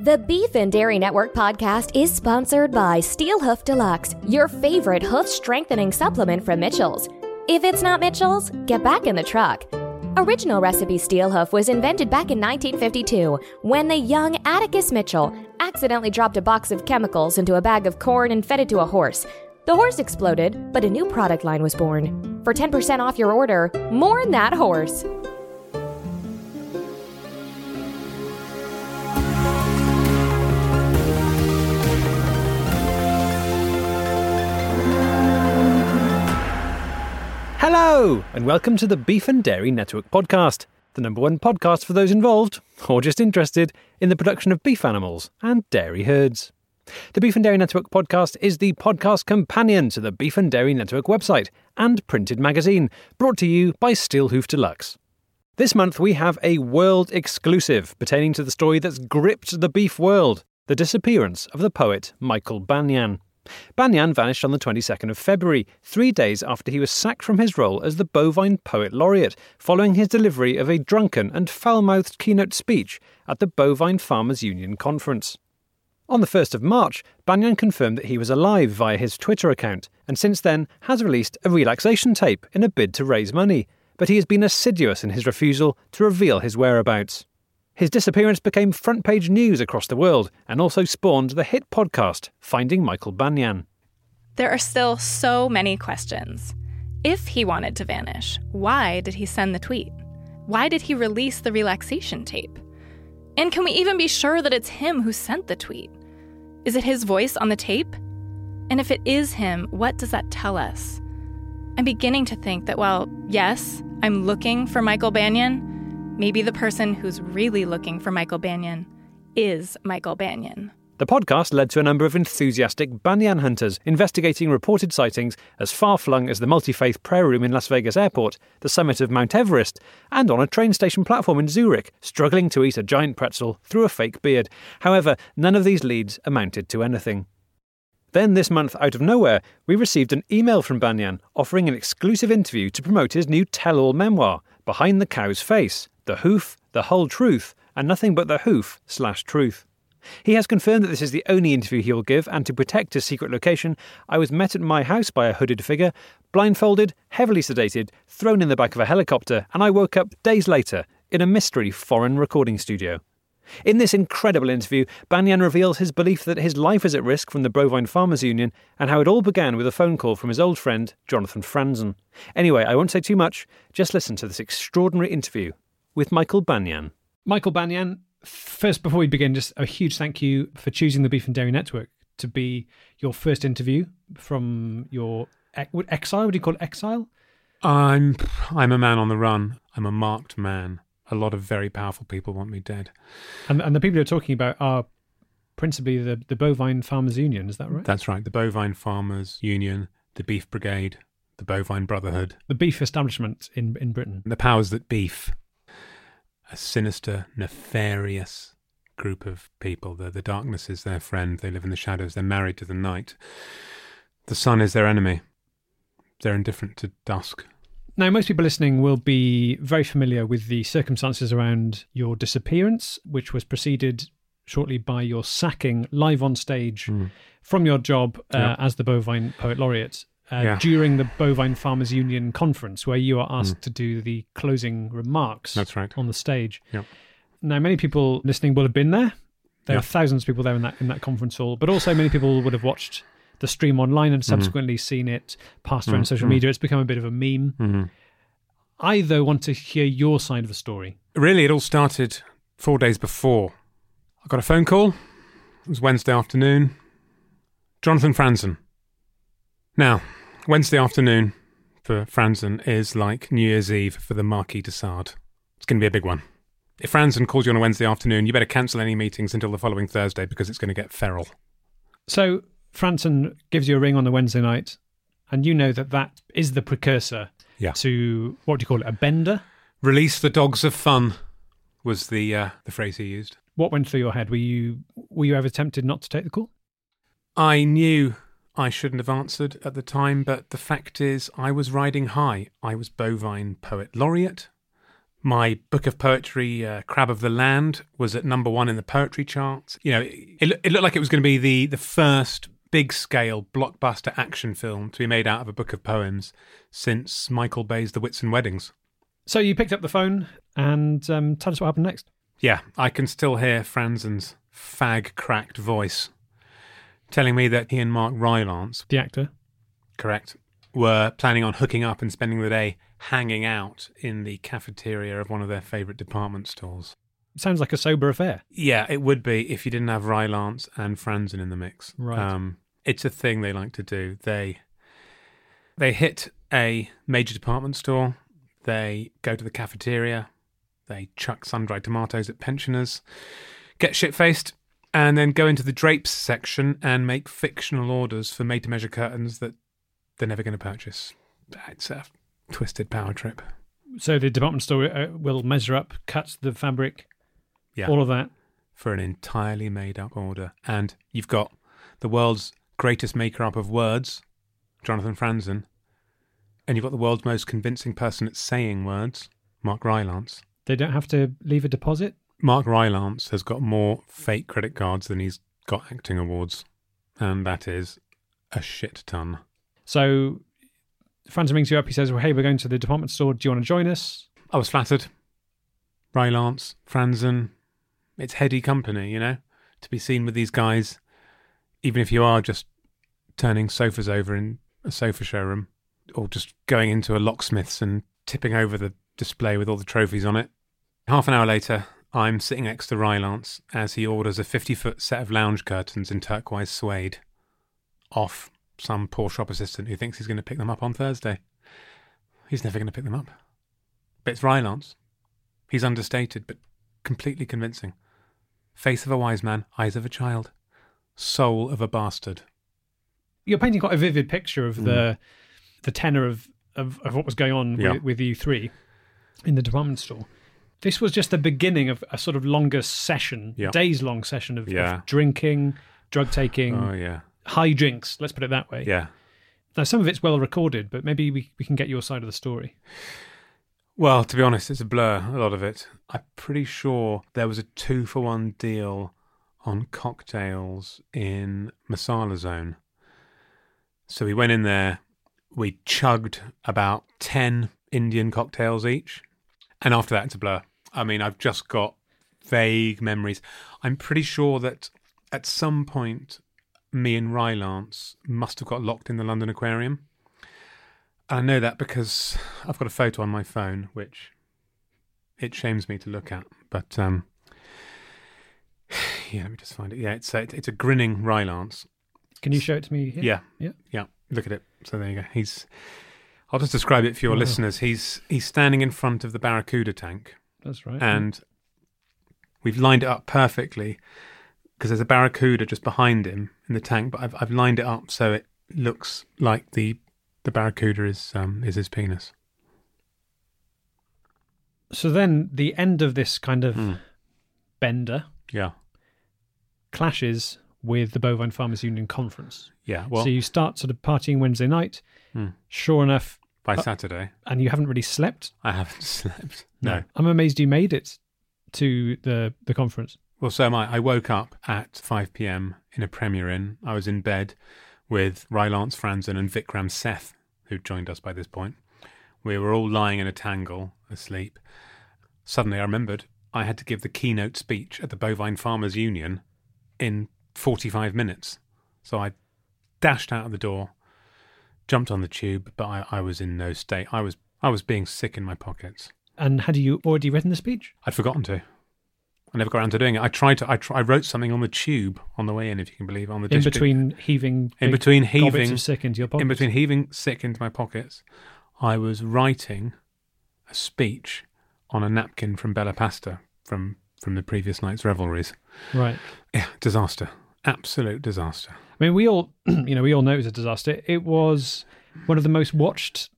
The Beef and Dairy Network podcast is sponsored by Steel Hoof Deluxe, your favorite hoof strengthening supplement from Mitchell's. If it's not Mitchell's, get back in the truck. Original recipe steel hoof was invented back in 1952 when the young Atticus Mitchell accidentally dropped a box of chemicals into a bag of corn and fed it to a horse. The horse exploded, but a new product line was born. For 10% off your order, mourn that horse. Hello, and welcome to the Beef and Dairy Network podcast, the number one podcast for those involved, or just interested, in the production of beef animals and dairy herds. The Beef and Dairy Network podcast is the podcast companion to the Beef and Dairy Network website and printed magazine, brought to you by Steelhoof Deluxe. This month we have a world exclusive pertaining to the story that's gripped the beef world the disappearance of the poet Michael Banyan. Banyan vanished on the 22nd of February, three days after he was sacked from his role as the Bovine Poet Laureate, following his delivery of a drunken and foul mouthed keynote speech at the Bovine Farmers Union conference. On the 1st of March, Banyan confirmed that he was alive via his Twitter account, and since then has released a relaxation tape in a bid to raise money, but he has been assiduous in his refusal to reveal his whereabouts. His disappearance became front page news across the world and also spawned the hit podcast Finding Michael Banyan. There are still so many questions. If he wanted to vanish, why did he send the tweet? Why did he release the relaxation tape? And can we even be sure that it's him who sent the tweet? Is it his voice on the tape? And if it is him, what does that tell us? I'm beginning to think that, while, yes, I'm looking for Michael Banyan, maybe the person who's really looking for Michael Banyan is Michael Banyan. The podcast led to a number of enthusiastic Banyan hunters investigating reported sightings as far flung as the multi faith prayer room in Las Vegas Airport, the summit of Mount Everest, and on a train station platform in Zurich, struggling to eat a giant pretzel through a fake beard. However, none of these leads amounted to anything. Then, this month, out of nowhere, we received an email from Banyan offering an exclusive interview to promote his new tell all memoir, Behind the Cow's Face The Hoof, The Whole Truth, and Nothing But the Hoof slash Truth. He has confirmed that this is the only interview he will give, and to protect his secret location, I was met at my house by a hooded figure, blindfolded, heavily sedated, thrown in the back of a helicopter, and I woke up days later in a mystery foreign recording studio. In this incredible interview, Banyan reveals his belief that his life is at risk from the Bovine Farmers Union and how it all began with a phone call from his old friend, Jonathan Franzen. Anyway, I won't say too much, just listen to this extraordinary interview with Michael Banyan. Michael Banyan, first, before we begin, just a huge thank you for choosing the Beef and Dairy Network to be your first interview from your exile. Would you call it exile? I'm I'm a man on the run. I'm a marked man a lot of very powerful people want me dead. And and the people you're talking about are principally the the bovine farmers union. Is that right? That's right. The bovine farmers union, the beef brigade, the bovine brotherhood, the beef establishment in in Britain. The powers that beef. A sinister, nefarious group of people. The the darkness is their friend. They live in the shadows. They're married to the night. The sun is their enemy. They're indifferent to dusk. Now, most people listening will be very familiar with the circumstances around your disappearance, which was preceded shortly by your sacking live on stage mm. from your job uh, yep. as the Bovine Poet Laureate. Uh, yeah. During the Bovine Farmers Union conference, where you are asked mm. to do the closing remarks. That's right. On the stage. Yep. Now, many people listening will have been there. There are thousands of people there in that in that conference hall, but also many people would have watched the stream online and mm-hmm. subsequently mm-hmm. seen it passed around mm-hmm. social media. It's become a bit of a meme. Mm-hmm. I, though, want to hear your side of the story. Really, it all started four days before. I got a phone call. It was Wednesday afternoon. Jonathan Franzen. Now, Wednesday afternoon for Franzen is like New Year's Eve for the Marquis de Sade. It's going to be a big one. If Franzen calls you on a Wednesday afternoon, you better cancel any meetings until the following Thursday because it's going to get feral. So, Franzen gives you a ring on the Wednesday night, and you know that that is the precursor yeah. to what do you call it? A bender. Release the dogs of fun was the uh, the phrase he used. What went through your head? Were you were you ever tempted not to take the call? I knew I shouldn't have answered at the time, but the fact is, I was riding high. I was bovine poet laureate. My book of poetry, uh, Crab of the Land, was at number one in the poetry charts. You know, it, it, looked like it was going to be the, the first big scale blockbuster action film to be made out of a book of poems since Michael Bay's The Whitsun Weddings. So you picked up the phone and um, tell us what happened next. Yeah, I can still hear Franzen's fag cracked voice telling me that he and Mark Rylance, The actor. correct, were planning on hooking up and spending the day hanging out in the cafeteria of one of their favourite department stores. Sounds like a sober affair. Yeah, it would be if you didn't have Rylance and Franzen in the mix. Right. Um, it's a thing they like to do. They they hit a major department store. They go to the cafeteria. They chuck sun-dried tomatoes at pensioners, get shit-faced, and then go into the drapes section and make fictional orders for made-to-measure curtains that they're never going to purchase. It's a twisted power trip. So the department store uh, will measure up, cut the fabric, Yeah. all of that. for an entirely made up order. And you've got the world's greatest maker up of words, Jonathan Franzen, and you've got the world's most convincing person at saying words, Mark Rylance. They don't have to leave a deposit. Mark Rylance has got more fake credit cards than he's got acting awards, and that is a shit ton. So Franz rings you up. He says, well, hey, we're going to the department store. Do you want to join us? I was flattered. Rylance, Franzen, it's heady company, you know, to be seen with these guys, even if you are just turning sofas over in a sofa showroom or just going into a locksmith's and tipping over the display with all the trophies on it. Half an hour later, I'm sitting next to Rylance as he orders a 50 foot set of lounge curtains in turquoise suede off some poor shop assistant who thinks he's going to pick them up on Thursday. He's never going to pick them up. But it's Rylance. He's understated, but completely convincing. Face of a wise man, eyes of a child, soul of a bastard. You're painting quite a vivid picture of the mm. the tenor of, of, of what was going on Yeah. with, with you three in the department store. This was just the beginning of a sort of longer session, Yeah. days long session of, of drinking, drug taking, Oh, yeah. high drinks. Let's put it that way. Yeah. Now, some of it's well recorded, but maybe we, we can get your side of the story. Well, to be honest, it's a blur, a lot of it. I'm pretty sure there was a two for one deal on cocktails in Masala Zone. So we went in there, we chugged about 10 Indian cocktails each. And after that, it's a blur. I mean, I've just got vague memories. I'm pretty sure that at some point, me and Rylance must have got locked in the London Aquarium. I know that because I've got a photo on my phone, which it shames me to look at. But um, yeah, let me just find it. Yeah, it's a, it's a grinning Rylance. Can you show it to me here? Yeah, Yeah. yeah. Look at it. So there you go. He's. I'll just describe it for your listeners. He's he's standing in front of the Barracuda tank, That's right. and we've lined it up perfectly because there's a Barracuda just behind him in the tank. But I've I've lined it up so it looks like the the Barracuda is um is his penis. So then the end of this kind of Hmm. bender Yeah, clashes with the Bovine Farmers Union conference. yeah. Well, so you start sort of partying Wednesday night. Hmm. Sure enough, by uh, Saturday, and you haven't really slept. I haven't slept. No. I'm amazed you made it to the the conference. Well, so am I. I woke up at 5 p.m. in a Premier Inn. I was in bed with Rylance Franzen and Vikram Seth, who'd joined us by this point. We were all lying in a tangle, asleep. Suddenly, I remembered I had to give the keynote speech at the Bovine Farmers Union in 45 minutes. So I dashed out of the door, jumped on the tube, but I, I was in no state. I was I was being sick in my pockets. And had you already written the speech? I'd forgotten to. I never got around to doing it. I tried to. I, tr- I wrote something on the tube on the way in, if you can believe, on the In district. between heaving, in between heaving, sick into your pockets. in between heaving sick into my pockets, I was writing a speech on a napkin from Bella Pasta from from the previous night's revelries. right? Yeah, disaster, absolute disaster. I mean, we all, you know, we all know it was a disaster. It was one of the most watched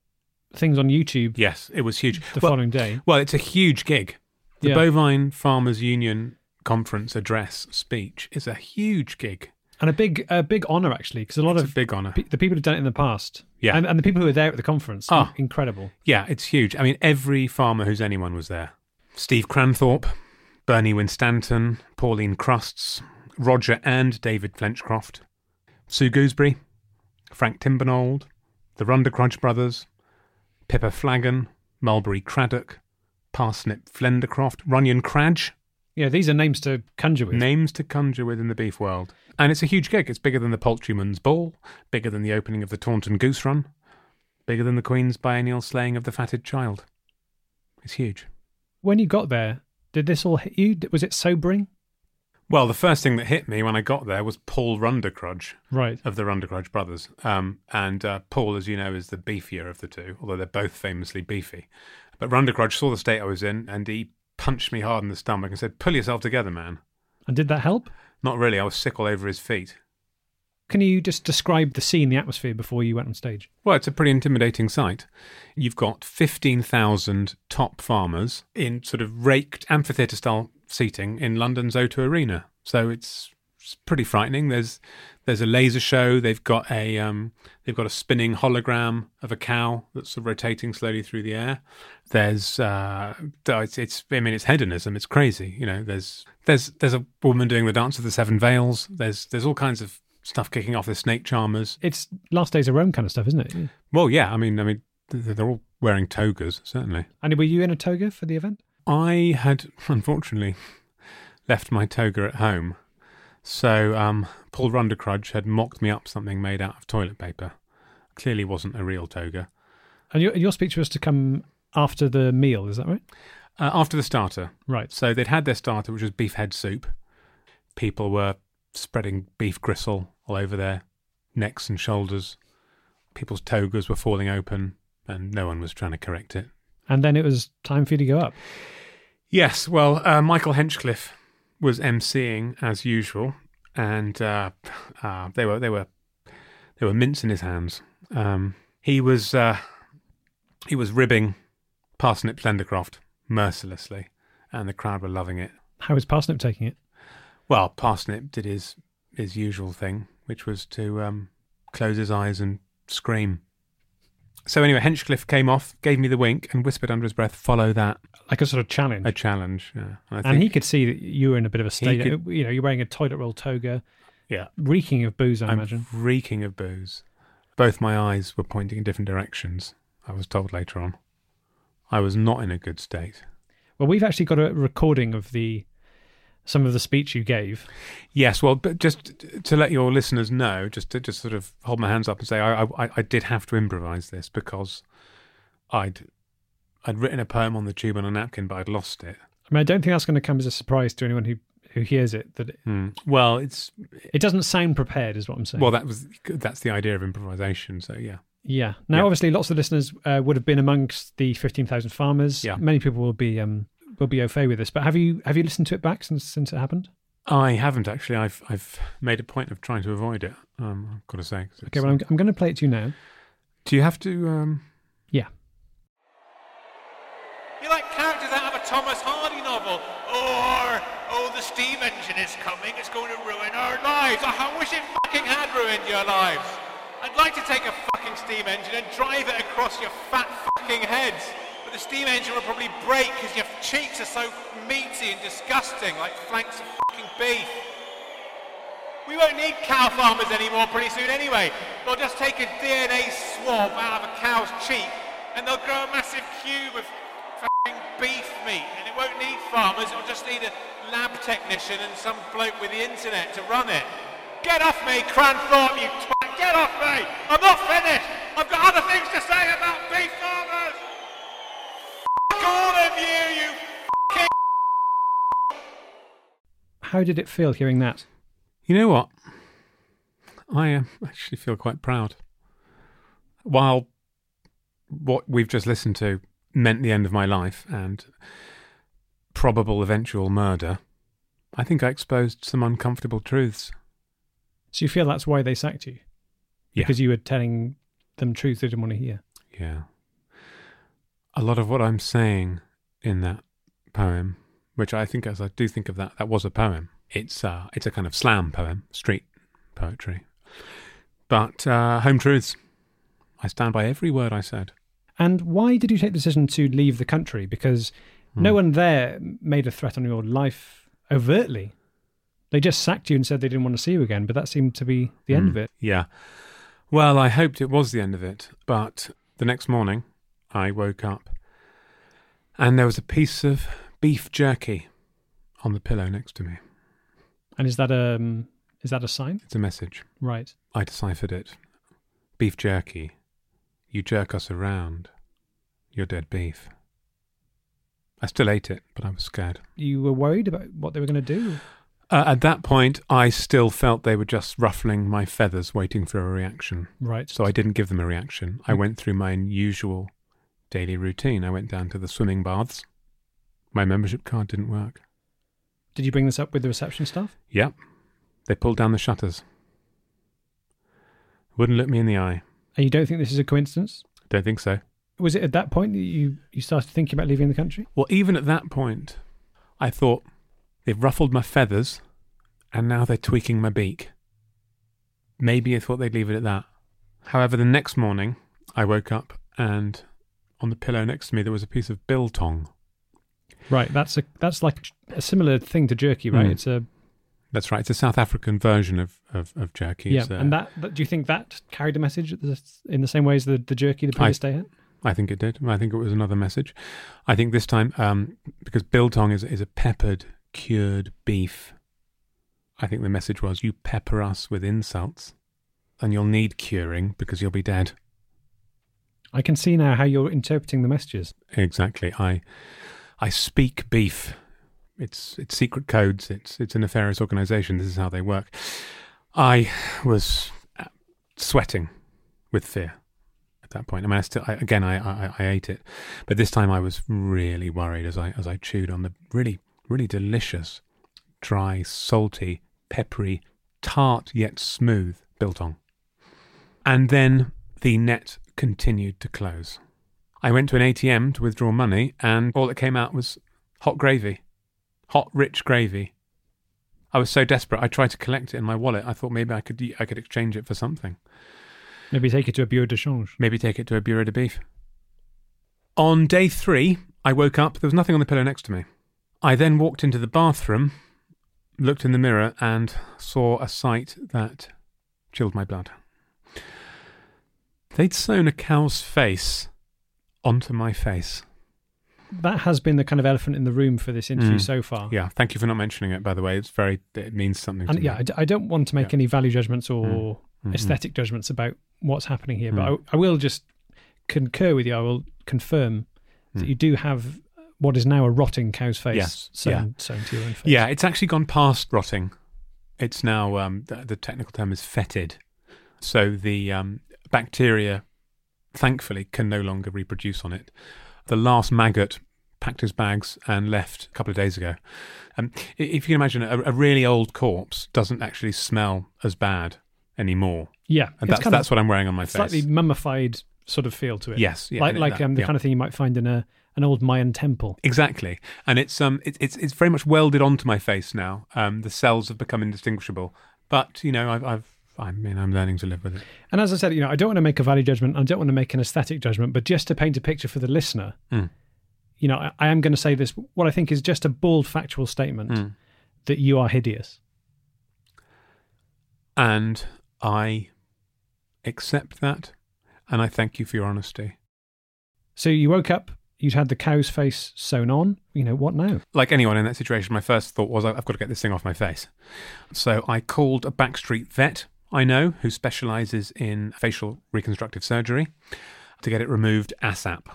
things on YouTube Yes, it was huge. the well, following day. well, it's a huge gig. The Yeah. Bovine Farmers Union conference address speech is a huge gig. and a big, a big honor actually, because a lot It's a of big honour. pe- the people who've done it in the past, Yeah. and, and the people who were there at the conference, oh. incredible. Yeah, it's huge. I mean, every farmer who's anyone was there. Steve Cranthorpe, Bernie Winstanton, Pauline Crusts, Roger and David Flenchcroft, Sue Gooseberry, Frank Timbernold, the Rundercrudge brothers, Pippa Flagon, Mulberry Craddock, Parsnip Flendercroft, Runyon Cradge. Yeah, these are names to conjure with. Names to conjure with in the beef world. And it's a huge gig. It's bigger than the Poultryman's Ball, bigger than the opening of the Taunton Goose Run, bigger than the Queen's biennial slaying of the fatted child. It's huge. When you got there, did this all hit you? Was it sobering? Well, the first thing that hit me when I got there was Paul Rundercrudge Right. of the Rundercrudge brothers. Um, and uh, Paul, as you know, is the beefier of the two, although they're both famously beefy. But Rundercrudge saw the state I was in and he punched me hard in the stomach and said, Pull yourself together, man. And did that help? Not really. I was sick all over his feet. Can you just describe the scene, the atmosphere before you went on stage? Well, it's a pretty intimidating sight. You've got 15,000 top farmers in sort of raked amphitheatre style seating in London's O2 Arena. So it's, it's pretty frightening. There's there's a laser show. They've got a um, they've got a spinning hologram of a cow that's sort of rotating slowly through the air. There's uh, it's, it's I mean it's hedonism. It's crazy. You know, there's there's there's a woman doing the dance of the seven veils. There's there's all kinds of stuff kicking off. There's snake charmers. It's last days of Rome kind of stuff, isn't it? Well, yeah. I mean, I mean, they're all wearing togas, certainly. And were you in a toga for the event? I had unfortunately left my toga at home, so um, Paul Rundercrudge had mocked me up something made out of toilet paper. Clearly, wasn't a real toga. And your, your speech was to come after the meal, is that right? Uh, after the starter, Right. so they'd had their starter, which was beef head soup. People were spreading beef gristle all over their necks and shoulders. People's togas were falling open, and no one was trying to correct it. And then it was time for you to go up. Yes, well, uh, Michael Henchcliffe was emceeing as usual, and uh, uh, they were they were they were mints in his hands. Um, he was uh, he was ribbing Parsnip Flendercroft mercilessly, and the crowd were loving it. How was Parsnip taking it? Well, Parsnip did his his usual thing, which was to um, close his eyes and scream. So anyway, Henchcliffe came off, gave me the wink, and whispered under his breath, "Follow that." Like a sort of challenge. A challenge. Yeah. And think- he could see that you were in a bit of a state. could- you know, you're wearing a toilet roll toga, yeah. reeking of booze, I I'm imagine. reeking of booze. Both my eyes were pointing in different directions. I was told later on. I was not in a good state. Well, we've actually got a recording of the some of the speech you gave. Yes, well, but just to let your listeners know, just to just sort of hold my hands up and say, I, I, I did have to improvise this because I'd I'd written a poem on the tube on a napkin, but I'd lost it. I mean, I don't think that's going to come as a surprise to anyone who who hears it. That it, Hmm. Well, it's it doesn't sound prepared, is what I'm saying. well that was that's the idea of improvisation. So yeah, yeah. Now, Yeah. obviously, lots of listeners uh, would have been amongst the 15,000 farmers. Yeah. Many people will be um will be au fait with this. But have you have you listened to it back since since it happened? I haven't actually. I've I've made a point of trying to avoid it. Um, I've got to say. Okay, well, I'm, I'm going to play it to you now. Do you have to? Um, Yeah. You're like characters out of a Thomas Hardy novel. Or, oh, the steam engine is coming, it's going to ruin our lives. Oh, I wish it fucking had ruined your lives. I'd like to take a fucking steam engine and drive it across your fat fucking heads. But the steam engine will probably break because your cheeks are so meaty and disgusting, like flanks of fucking beef. We won't need cow farmers anymore pretty soon anyway. They'll just take a DNA swab out of a cow's cheek and they'll grow a massive cube of fucking beef meat. And it won't need farmers, it'll just need a lab technician and some bloke with the internet to run it. Get off me, Cranthorpe, you twat! Get off me! I'm not finished! I've got other things to say about beef farmers! Fuck all of you, you How did it feel hearing that? You know what? I uh, actually feel quite proud. While what we've just listened to meant the end of my life and probable eventual murder, I think I exposed some uncomfortable truths. So you feel that's why they sacked you? Yeah. Because you were telling them truths they didn't want to hear. Yeah. A lot of what I'm saying in that poem, which I think, as I do think of that, that was a poem. It's uh, it's a kind of slam poem, street poetry. But uh, home truths. I stand by every word I said. And why did you take the decision to leave the country? Because No one there made a threat on your life overtly. They just sacked you and said they didn't want to see you again, but that seemed to be the end of it. Yeah. Well, I hoped it was the end of it, but the next morning I woke up and there was a piece of beef jerky on the pillow next to me. And is that a um, is that a sign? It's a message. Right. I deciphered it. Beef jerky. You jerk us around. You're dead beef. I still ate it, but I was scared. You were worried about what they were going to do. Uh, at that point, I still felt they were just ruffling my feathers, waiting for a reaction. Right. So I didn't give them a reaction. I went through my usual daily routine. I went down to the swimming baths. My membership card didn't work. Did you bring this up with the reception staff? Yep. They pulled down the shutters. Wouldn't look me in the eye. And you don't think this is a coincidence? Don't think so. Was it at that point that you, you started thinking about leaving the country? Well, even at that point, I thought they've ruffled my feathers and now they're tweaking my beak. Maybe I thought they'd leave it at that. However, the next morning, I woke up and on the pillow next to me there was a piece of biltong. Right. That's a that's like a similar thing to jerky, right? Mm. It's a That's right. It's a South African version of, of, of jerky. yeah. And that, that do you think that carried a message in the same way as the, the jerky the I- day had? I think it did. I think it was another message. I think this time, um, because biltong is, is a peppered, cured beef, I think the message was you pepper us with insults and you'll need curing because you'll be dead. I can see now how you're interpreting the messages. Exactly. I I speak beef. It's it's secret codes. It's it's a nefarious organization. This is how they work. I was uh, sweating with fear at that point. I mean, I still I, again I, I I ate it, but this time I was really worried as I as I chewed on the really really delicious, dry, salty, peppery, tart yet smooth biltong. And then the net continued to close. I went to an ATM to withdraw money, and all that came out was hot gravy. Hot, rich gravy. I was so desperate, I tried to collect it in my wallet. I thought maybe I could I could exchange it for something. Maybe take it to a bureau de change. Maybe take it to a bureau de beef. On day three, I woke up. There was nothing on the pillow next to me. I then walked into the bathroom, looked in the mirror, and saw a sight that chilled my blood. They'd sewn a cow's face onto my face. That has been the kind of elephant in the room for this interview Mm. so far. Yeah, thank you for not mentioning it. By the way, it's very it means something. And to yeah, me. I, don't want to make Yeah. any value judgments or Mhm. aesthetic judgments about what's happening here, but Mm. I, I will just concur with you. I will confirm that Mm. you do have what is now a rotting cow's face Yes, sewn, yeah. sewn to your own face. Yeah, it's actually gone past rotting. It's now um, the, the technical term is fetid. So the um, bacteria, thankfully, can no longer reproduce on it. The last maggot packed his bags and left a couple of days ago. Um, if you can imagine, a, a really old corpse doesn't actually smell as bad anymore, yeah. and that's that's what I'm wearing on my slightly face. Slightly mummified sort of feel to it. Yes, yeah, like like that- um, the yeah. kind of thing you might find in a an old Mayan temple. Exactly, and it's um it, it's it's very much welded onto my face now. Um, the cells have become indistinguishable, but you know I've I've I mean I'm learning to live with it. And as I said, you know, I don't want to make a value judgment. I don't want to make an aesthetic judgment, but just to paint a picture for the listener, Mm. you know, I, I am going to say this. What I think is just a bald factual statement Mm. that you are hideous. And I accept that, and I thank you for your honesty. So you woke up, you'd had the cow's face sewn on. You know what now? Like anyone in that situation, my first thought was I've got to get this thing off my face. So I called a backstreet vet I know who specialises in facial reconstructive surgery to get it removed ASAP.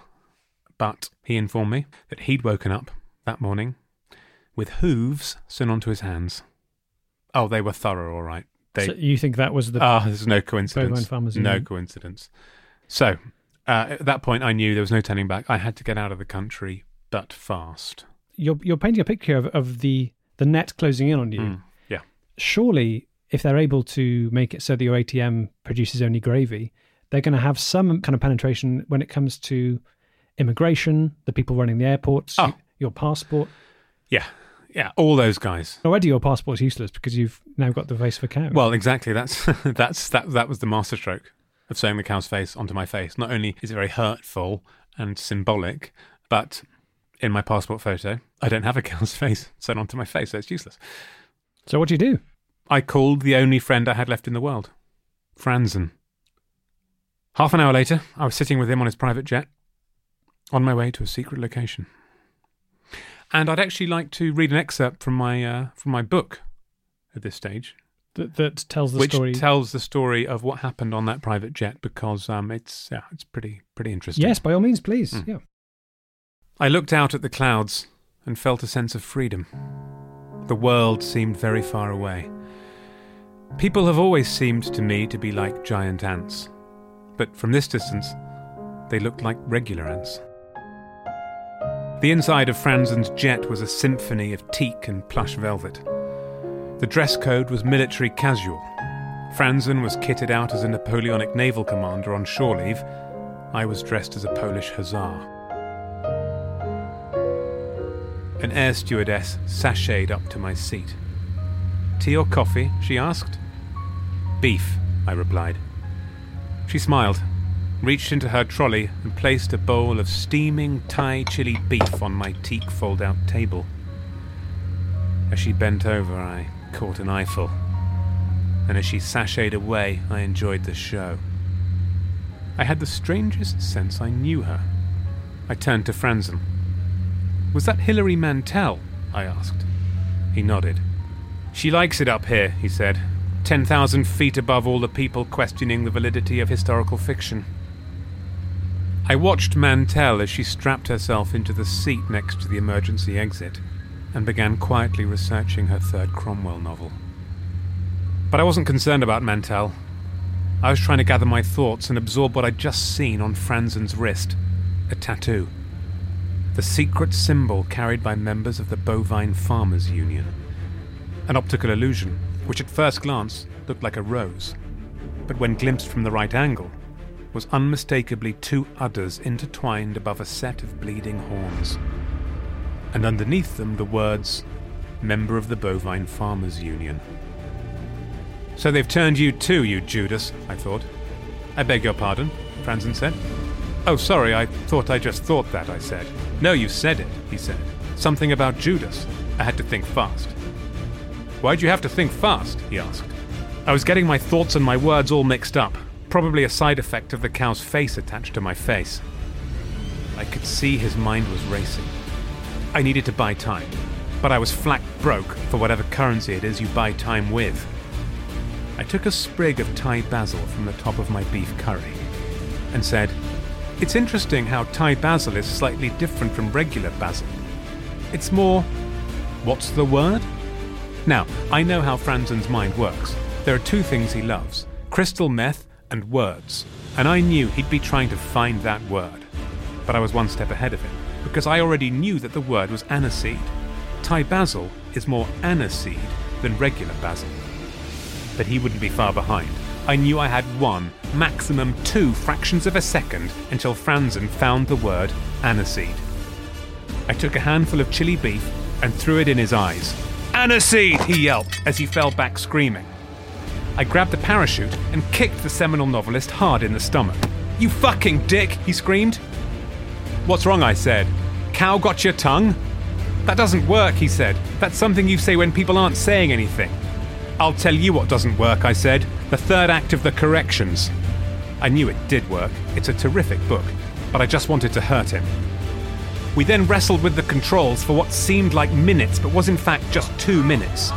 But he informed me that he'd woken up that morning with hooves sewn onto his hands. Oh, they were thorough, all right. They so you think that was the Ah, there's no coincidence. No coincidence. So, uh, at that point, I knew there was no turning back. I had to get out of the country, but fast. you're you're painting a picture of, of the the net closing in on you. Mm, yeah. Surely, if they're able to make it so that your ATM produces only gravy, they're going to have some kind of penetration when it comes to immigration, the people running the airports, Oh. your passport. Yeah. Yeah. All those guys. Already, your passport's useless because you've now got the face of a cow. Well, exactly. That's that's that. That was the masterstroke of sewing the cow's face onto my face. Not only is it very hurtful and symbolic, but in my passport photo. I don't have a cow's face sewn onto my face, so it's useless. So what do you do? I called the only friend I had left in the world, Franzen. Half an hour later, I was sitting with him on his private jet, on my way to a secret location. And I'd actually like to read an excerpt from my uh, from my book at this stage, That, that tells the which story. tells the story of what happened on that private jet because um, it's yeah, it's pretty pretty interesting. yes, by all means, please. Mm. Yeah. I looked out at the clouds and felt a sense of freedom. The world seemed very far away. People have always seemed to me to be like giant ants, but from this distance, they looked like regular ants. The inside of Franzen's jet was a symphony of teak and plush velvet. The dress code was military casual. Franzen was kitted out as a Napoleonic naval commander on shore leave. I was dressed as a Polish hussar. An air stewardess sashayed up to my seat. Tea or coffee? she asked. Beef, I replied. She smiled, reached into her trolley, and placed a bowl of steaming Thai chili beef on my teak fold out table. As she bent over, I caught an eyeful, and as she sashayed away, I enjoyed the show. I had the strangest sense I knew her. I turned to Franzen. Was that Hilary Mantel? I asked. He nodded. She likes it up here, he said. 10,000 feet above all the people questioning the validity of historical fiction. I watched Mantel as she strapped herself into the seat next to the emergency exit and began quietly researching her third Cromwell novel. But I wasn't concerned about Mantel. I was trying to gather my thoughts and absorb what I'd just seen on Franzen's wrist a tattoo. The secret symbol carried by members of the Bovine Farmers Union. An optical illusion, which at first glance looked like a rose, but when glimpsed from the right angle, was unmistakably two udders intertwined above a set of bleeding horns. And underneath them the words, Member of the Bovine Farmers Union. So they've turned you too, you Judas, I thought. I beg your pardon, Franzen said. Oh, sorry, I thought I just thought that, I said. No, you said it, he said. Something about Judas. I had to think fast. Why'd you have to think fast? he asked. I was getting my thoughts and my words all mixed up, probably a side effect of the cow's face attached to my face. I could see his mind was racing. I needed to buy time, but I was flat broke for whatever currency it is you buy time with. I took a sprig of Thai basil from the top of my beef curry and said, It's interesting how Thai basil is slightly different from regular basil. It's more. What's the word? Now, I know how Franzen's mind works. There are two things he loves crystal meth and words, and I knew he'd be trying to find that word. But I was one step ahead of him, because I already knew that the word was aniseed. Thai basil is more aniseed than regular basil. But he wouldn't be far behind. I knew I had one, maximum two fractions of a second until Franzen found the word aniseed. I took a handful of chili beef and threw it in his eyes. Aniseed! he yelped as he fell back screaming. I grabbed the parachute and kicked the seminal novelist hard in the stomach. You fucking dick! he screamed. What's wrong? I said. Cow got your tongue? That doesn't work, he said. That's something you say when people aren't saying anything. I'll tell you what doesn't work, I said. The third act of The Corrections. I knew it did work. It's a terrific book. But I just wanted to hurt him. We then wrestled with the controls for what seemed like minutes, but was in fact just two minutes.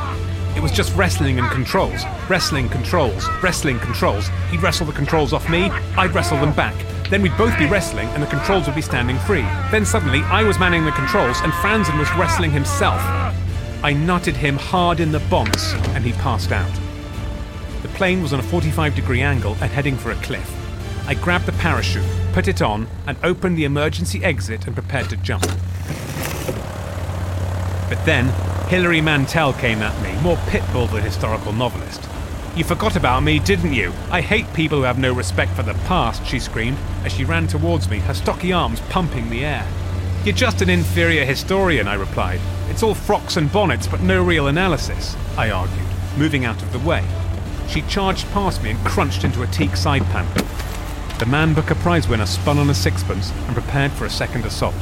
It was just wrestling and controls, wrestling, controls, wrestling, controls. He'd wrestle the controls off me, I'd wrestle them back. Then we'd both be wrestling and the controls would be standing free. Then suddenly I was manning the controls and Franzen was wrestling himself. I nutted him hard in the bonds and he passed out. The plane was on a 45 degree angle and heading for a cliff. I grabbed the parachute, put it on, and opened the emergency exit and prepared to jump. But then, Hilary Mantel came at me, more pitbull than historical novelist. You forgot about me, didn't you? I hate people who have no respect for the past, she screamed as she ran towards me, her stocky arms pumping the air. You're just an inferior historian, I replied. It's all frocks and bonnets, but no real analysis, I argued, moving out of the way. She charged past me and crunched into a teak side panel. The Man Booker Prize winner spun on a sixpence and prepared for a second assault.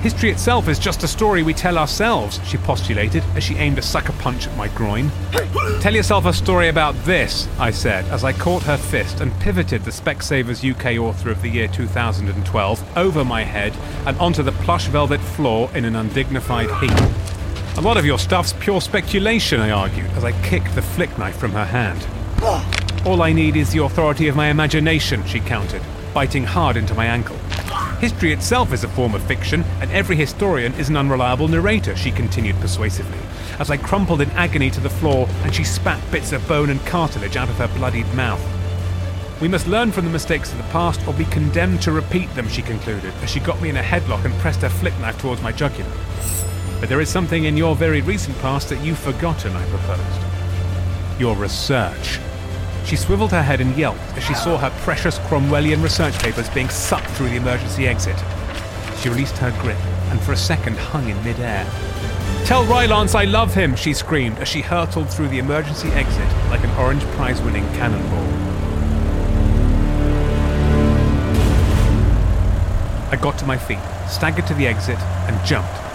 History itself is just a story we tell ourselves, she postulated as she aimed a sucker punch at my groin. Tell yourself a story about this, I said as I caught her fist and pivoted the Specsavers UK Author of the Year 2012 over my head and onto the plush velvet floor in an undignified heap. A lot of your stuff's pure speculation, I argued as I kicked the flick knife from her hand. All I need is the authority of my imagination, she countered, biting hard into my ankle. History itself is a form of fiction, and every historian is an unreliable narrator, she continued persuasively, as I crumpled in agony to the floor and she spat bits of bone and cartilage out of her bloodied mouth. We must learn from the mistakes of the past or be condemned to repeat them, she concluded, as she got me in a headlock and pressed her flick knife towards my jugular. But there is something in your very recent past that you've forgotten, I proposed. Your research. She swiveled her head and yelped as she saw her precious Cromwellian research papers being sucked through the emergency exit. She released her grip and for a second hung in midair. Tell Rylance I love him, she screamed as she hurtled through the emergency exit like an orange prize winning cannonball. I got to my feet, staggered to the exit, and jumped.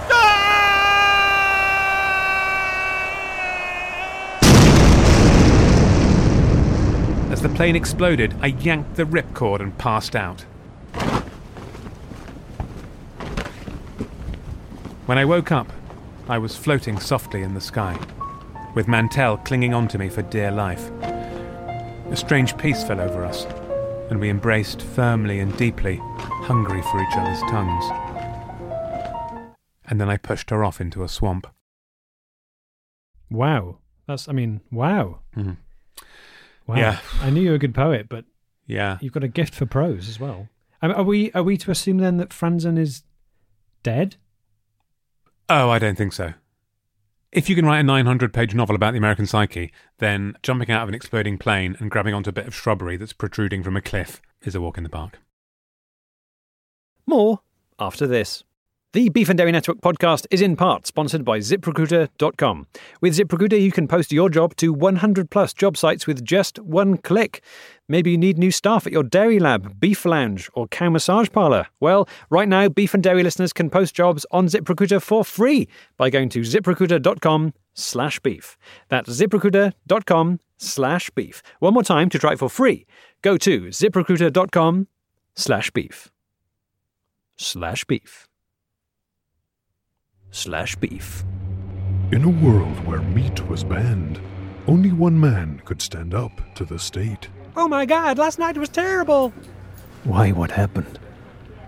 The plane exploded, I yanked the ripcord and passed out. When I woke up, I was floating softly in the sky, with Mantel clinging onto me for dear life. A strange peace fell over us, and we embraced firmly and deeply, hungry for each other's tongues. And then I pushed her off into a swamp. Wow. That's, I mean, wow. Mhm. Wow. Yeah. I knew you were a good poet, but Yeah. you've got a gift for prose as well. I mean, are we are we to assume then that Franzen is dead? Oh, I don't think so. If you can write a 900 page novel about the American psyche, then jumping out of an exploding plane and grabbing onto a bit of shrubbery that's protruding from a cliff is a walk in the park. More after this. The Beef and Dairy Network podcast is in part sponsored by ZipRecruiter.com. With ZipRecruiter, you can post your job to 100 plus job sites with just one click. Maybe you need new staff at your dairy lab, beef lounge, or cow massage parlour. Well, right now, beef and dairy listeners can post jobs on ZipRecruiter for free by going to ZipRecruiter.com slash beef. That's ZipRecruiter.com slash beef. One more time to try it for free. Go to ZipRecruiter.com slash beef. Slash beef slash beef. In a world where meat was banned, only one man could stand up to the state. Oh my god, last night was terrible! Why? What happened?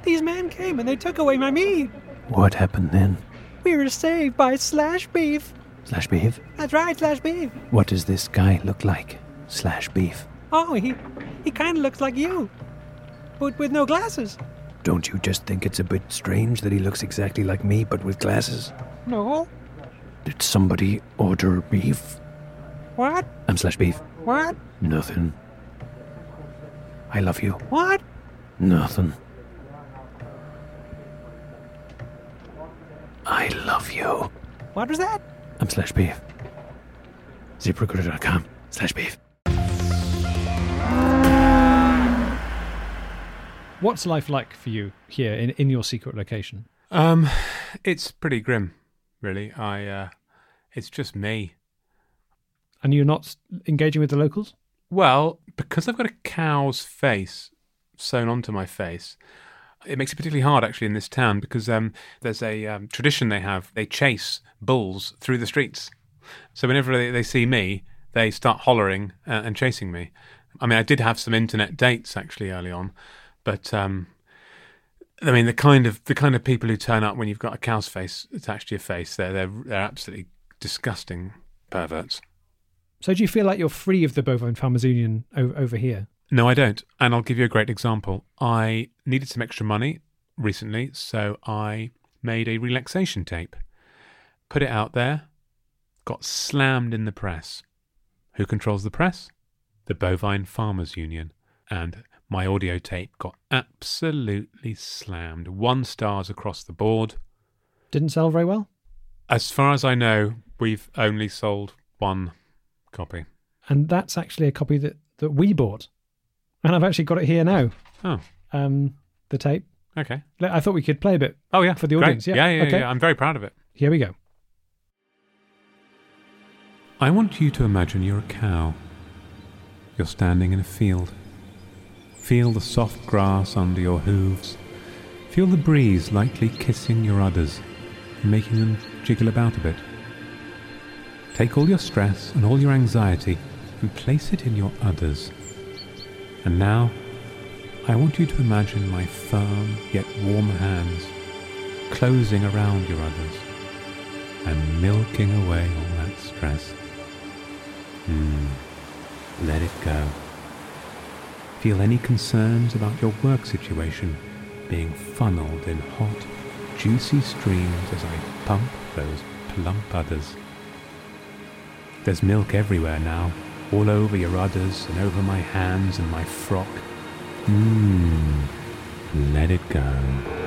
These men came and they took away my meat! What happened then? We were saved by Slash Beef! Slash beef? That's right, Slash Beef! What does this guy look like? Slash beef. Oh, he, he kinda looks like you, but with no glasses. Don't you just think it's a bit strange that he looks exactly like me but with glasses? No? Did somebody order beef? What? I'm slash beef. What? Nothing. I love you. What? Nothing. I love you. What was that? I'm slash beef. ZipRecruiter.com slash beef. What's life like for you here in, in your secret location? Um, it's pretty grim, really. I, uh, it's just me. And you're not engaging with the locals? Well, because I've got a cow's face sewn onto my face, it makes it particularly hard actually in this town because um, there's a um, tradition they have. They chase bulls through the streets. So whenever they, they see me, they start hollering uh, and chasing me. I mean, I did have some internet dates actually early on, but um, I mean, the kind of the kind of people who turn up when you've got a cow's face attached to your face, they're they're, they're absolutely disgusting perverts. So do you feel like you're free of the Bovine Farmers Union o- over here? No, I don't. And I'll give you a great example. I needed some extra money recently, so I made a relaxation tape, put it out there, got slammed in the press. Who controls the press? The Bovine Farmers Union. And my audio tape got absolutely slammed. One stars across the board. Didn't sell very well? As far as I know, we've only sold one copy. And that's actually a copy that, that we bought. And I've actually got it here now. Oh, Um, the tape. Okay. I thought we could play a bit. Oh yeah, For the Great. audience, yeah. yeah, yeah, Okay. yeah. I'm very proud of it. Here we go. I want you to imagine you're a cow. You're standing in a field. Feel the soft grass under your hooves. Feel the breeze lightly kissing your udders making them jiggle about a bit. Take all your stress and all your anxiety and place it in your udders. And now, I want you to imagine my firm yet warm hands closing around your udders and milking away all that stress. Hmm. Let it go. Feel any concerns about your work situation being funneled in hot, juicy streams as I pump those plump udders. There's milk everywhere now, all over your udders and over my hands and my frock. Mmm. Let it go.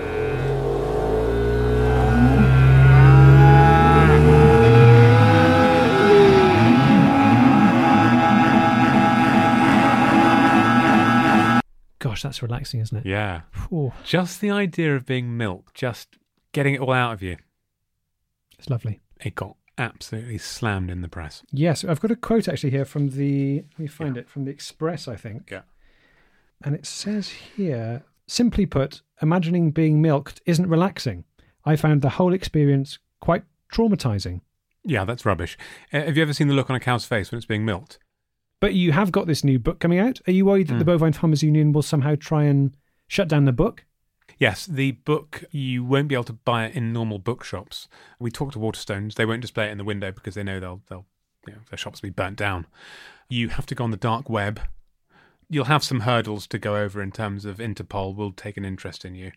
That's relaxing, isn't it? Yeah. Just the idea of being milked, just getting it all out of you. it's lovely. It got absolutely slammed in the press. Yes, I've got a quote actually here from the. Let me find it from the Express, I think. Yeah. And it says here, simply put, imagining being milked isn't relaxing. I found the whole experience quite traumatizing. Yeah, that's rubbish. Uh, have you ever seen the look on a cow's face when it's being milked? But you have got this new book coming out. Are you worried that the Hmm. Bovine Farmers Union will somehow try and shut down the book? Yes, the book, you won't be able to buy it in normal bookshops. We talked to Waterstones. They won't display it in the window because they know they'll, they'll you know, their shops will be burnt down. You have to go on the dark web. You'll have some hurdles to go over in terms of Interpol will take an interest in you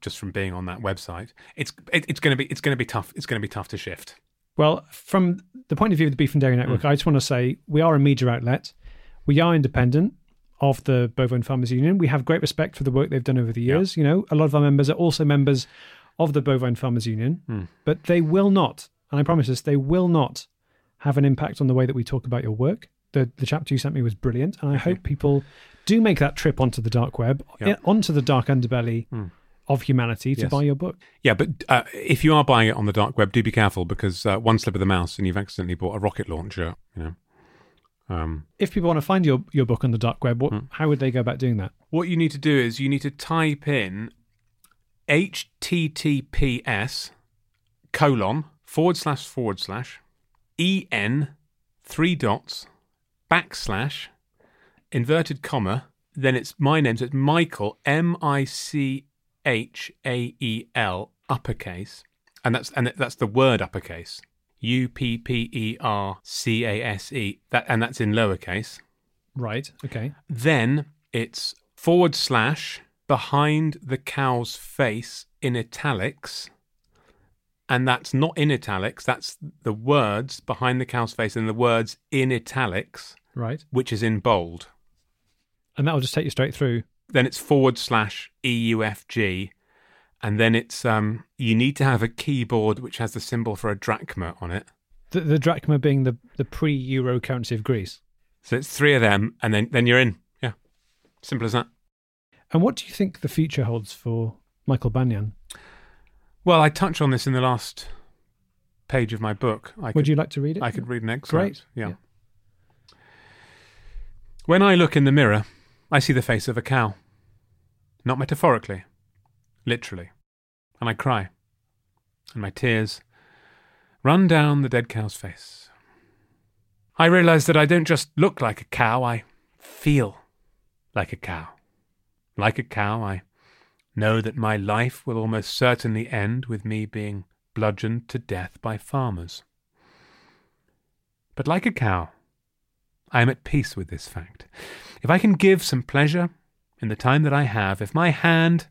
just from being on that website. It's it, it's going to be it's going to be tough. It's going to be tough to shift. Well, from the point of view of the Beef and Dairy Network, hmm. I just want to say we are a media outlet. We are independent of the Bovine Farmers Union. We have great respect for the work they've done over the years. You know, a lot of our members are also members of the Bovine Farmers Union, hmm. but they will not, and I promise this, they will not have an impact on the way that we talk about your work. The, the chapter you sent me was brilliant, and I hope people do make that trip onto the dark web, Yeah. onto the dark underbelly hmm. Of humanity to Yes. buy your book. Yeah, but uh, if you are buying it on the dark web, do be careful because uh, one slip of the mouse and you've accidentally bought a rocket launcher. You know. Um, If people want to find your, your book on the dark web, what, how would they go about doing that? what you need to do is you need to type in https colon forward slash forward slash en three dots backslash inverted comma then it's my name so it's michael m-i-c-h-a-e-l uppercase and that's and that's the word uppercase u-p-p-e-r-c-a-s-e that and that's in lowercase Right. Okay. then it's forward slash behind the cow's face in italics. And that's not in italics, that's the words behind the cow's face and the words in italics, Right. which is in bold. And that will just take you straight through. Then it's forward slash EUFG. And then it's um you need to have a keyboard which has the symbol for a drachma on it. The, the drachma being the, the pre euro currency of Greece. So it's three of them and then, then you're in. Yeah. Simple as that. And what do you think the future holds for Michael Banyan? Well, I touch on this in the last page of my book. I Would could, you like to read it? I could read an excerpt. Great. Yeah. Yeah. When I look in the mirror, I see the face of a cow. Not metaphorically, literally. And I cry. And my tears run down the dead cow's face. I realize that I don't just look like a cow, I feel like a cow. Like a cow, I know that my life will almost certainly end with me being bludgeoned to death by farmers. But like a cow, I am at peace with this fact. If I can give some pleasure in the time that I have, if my hand,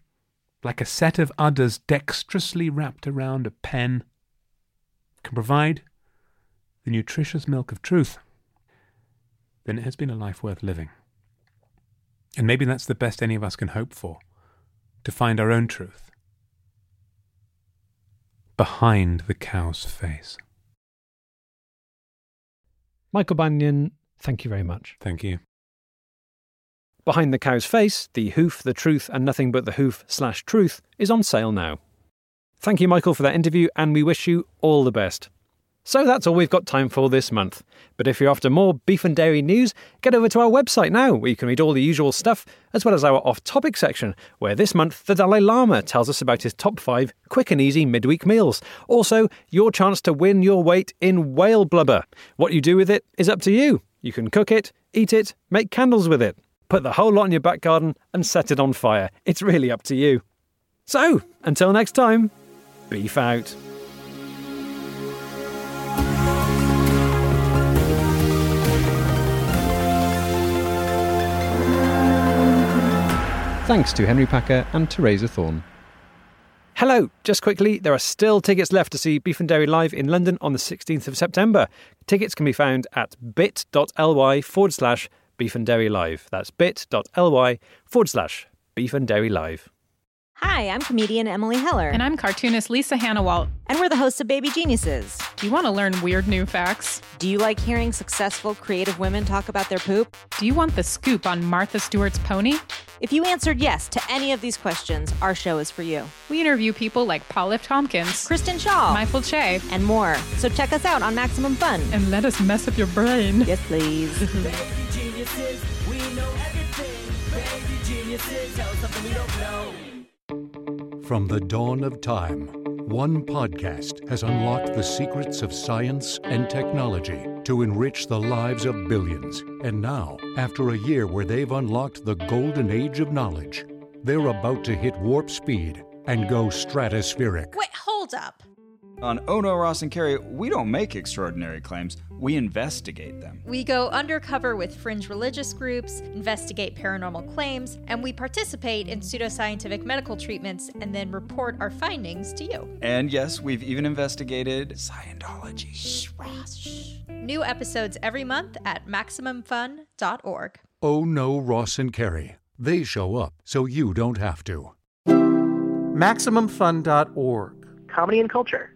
like a set of udders dexterously wrapped around a pen, can provide the nutritious milk of truth, then it has been a life worth living. And maybe that's the best any of us can hope for to find our own truth behind the cow's face. Michael Banyan, thank you very much. Thank you. Behind the Cow's Face, The Hoof, The Truth, and Nothing But the Hoof slash Truth is on sale now. Thank you, Michael, for that interview, and we wish you all the best. So that's all we've got time for this month. But if you're after more beef and dairy news, get over to our website now, where you can read all the usual stuff, as well as our off topic section, where this month the Dalai Lama tells us about his top five quick and easy midweek meals. Also, your chance to win your weight in whale blubber. What you do with it is up to you. You can cook it, eat it, make candles with it, put the whole lot in your back garden, and set it on fire. It's really up to you. So, until next time, beef out. Thanks to Henry Paker and Theresa Thorn. Hello, just quickly, there are still tickets left to see Beef and Dairy live in London on the 16th of September. Tickets can be found at bit.ly forward slash beef and dairy live. That's bit.ly forward slash beef and dairy live. Hi, I'm comedian Emily Heller. And I'm cartoonist Lisa Hanawalt. And we're the hosts of Baby Geniuses. Do you want to learn weird new facts? Do you like hearing successful, creative women talk about their poop? Do you want the scoop on Martha Stewart's pony? If you answered yes to any of these questions, our show is for you. We interview people like Paul F. Tompkins, Kristen Schaal, Michael Che, and more. So check us out on Maximum Fun. And let us mess up your brain. Yes, please. From the dawn of time, one podcast has unlocked the secrets of science and technology to enrich the lives of billions. And now, after a year where they've unlocked the golden age of knowledge, they're about to hit warp speed and go stratospheric. Wait, hold up. On Oh No, Ross, and Carrie, we don't make extraordinary claims, we investigate them. We go undercover with fringe religious groups, investigate paranormal claims, and we participate in pseudoscientific medical treatments and then report our findings to you. And yes, we've even investigated Scientology. Shh, Ross, shh. New episodes every month at MaximumFun.org. Oh no, Ross and Carrie. They show up so you don't have to. MaximumFun.org. Comedy and culture.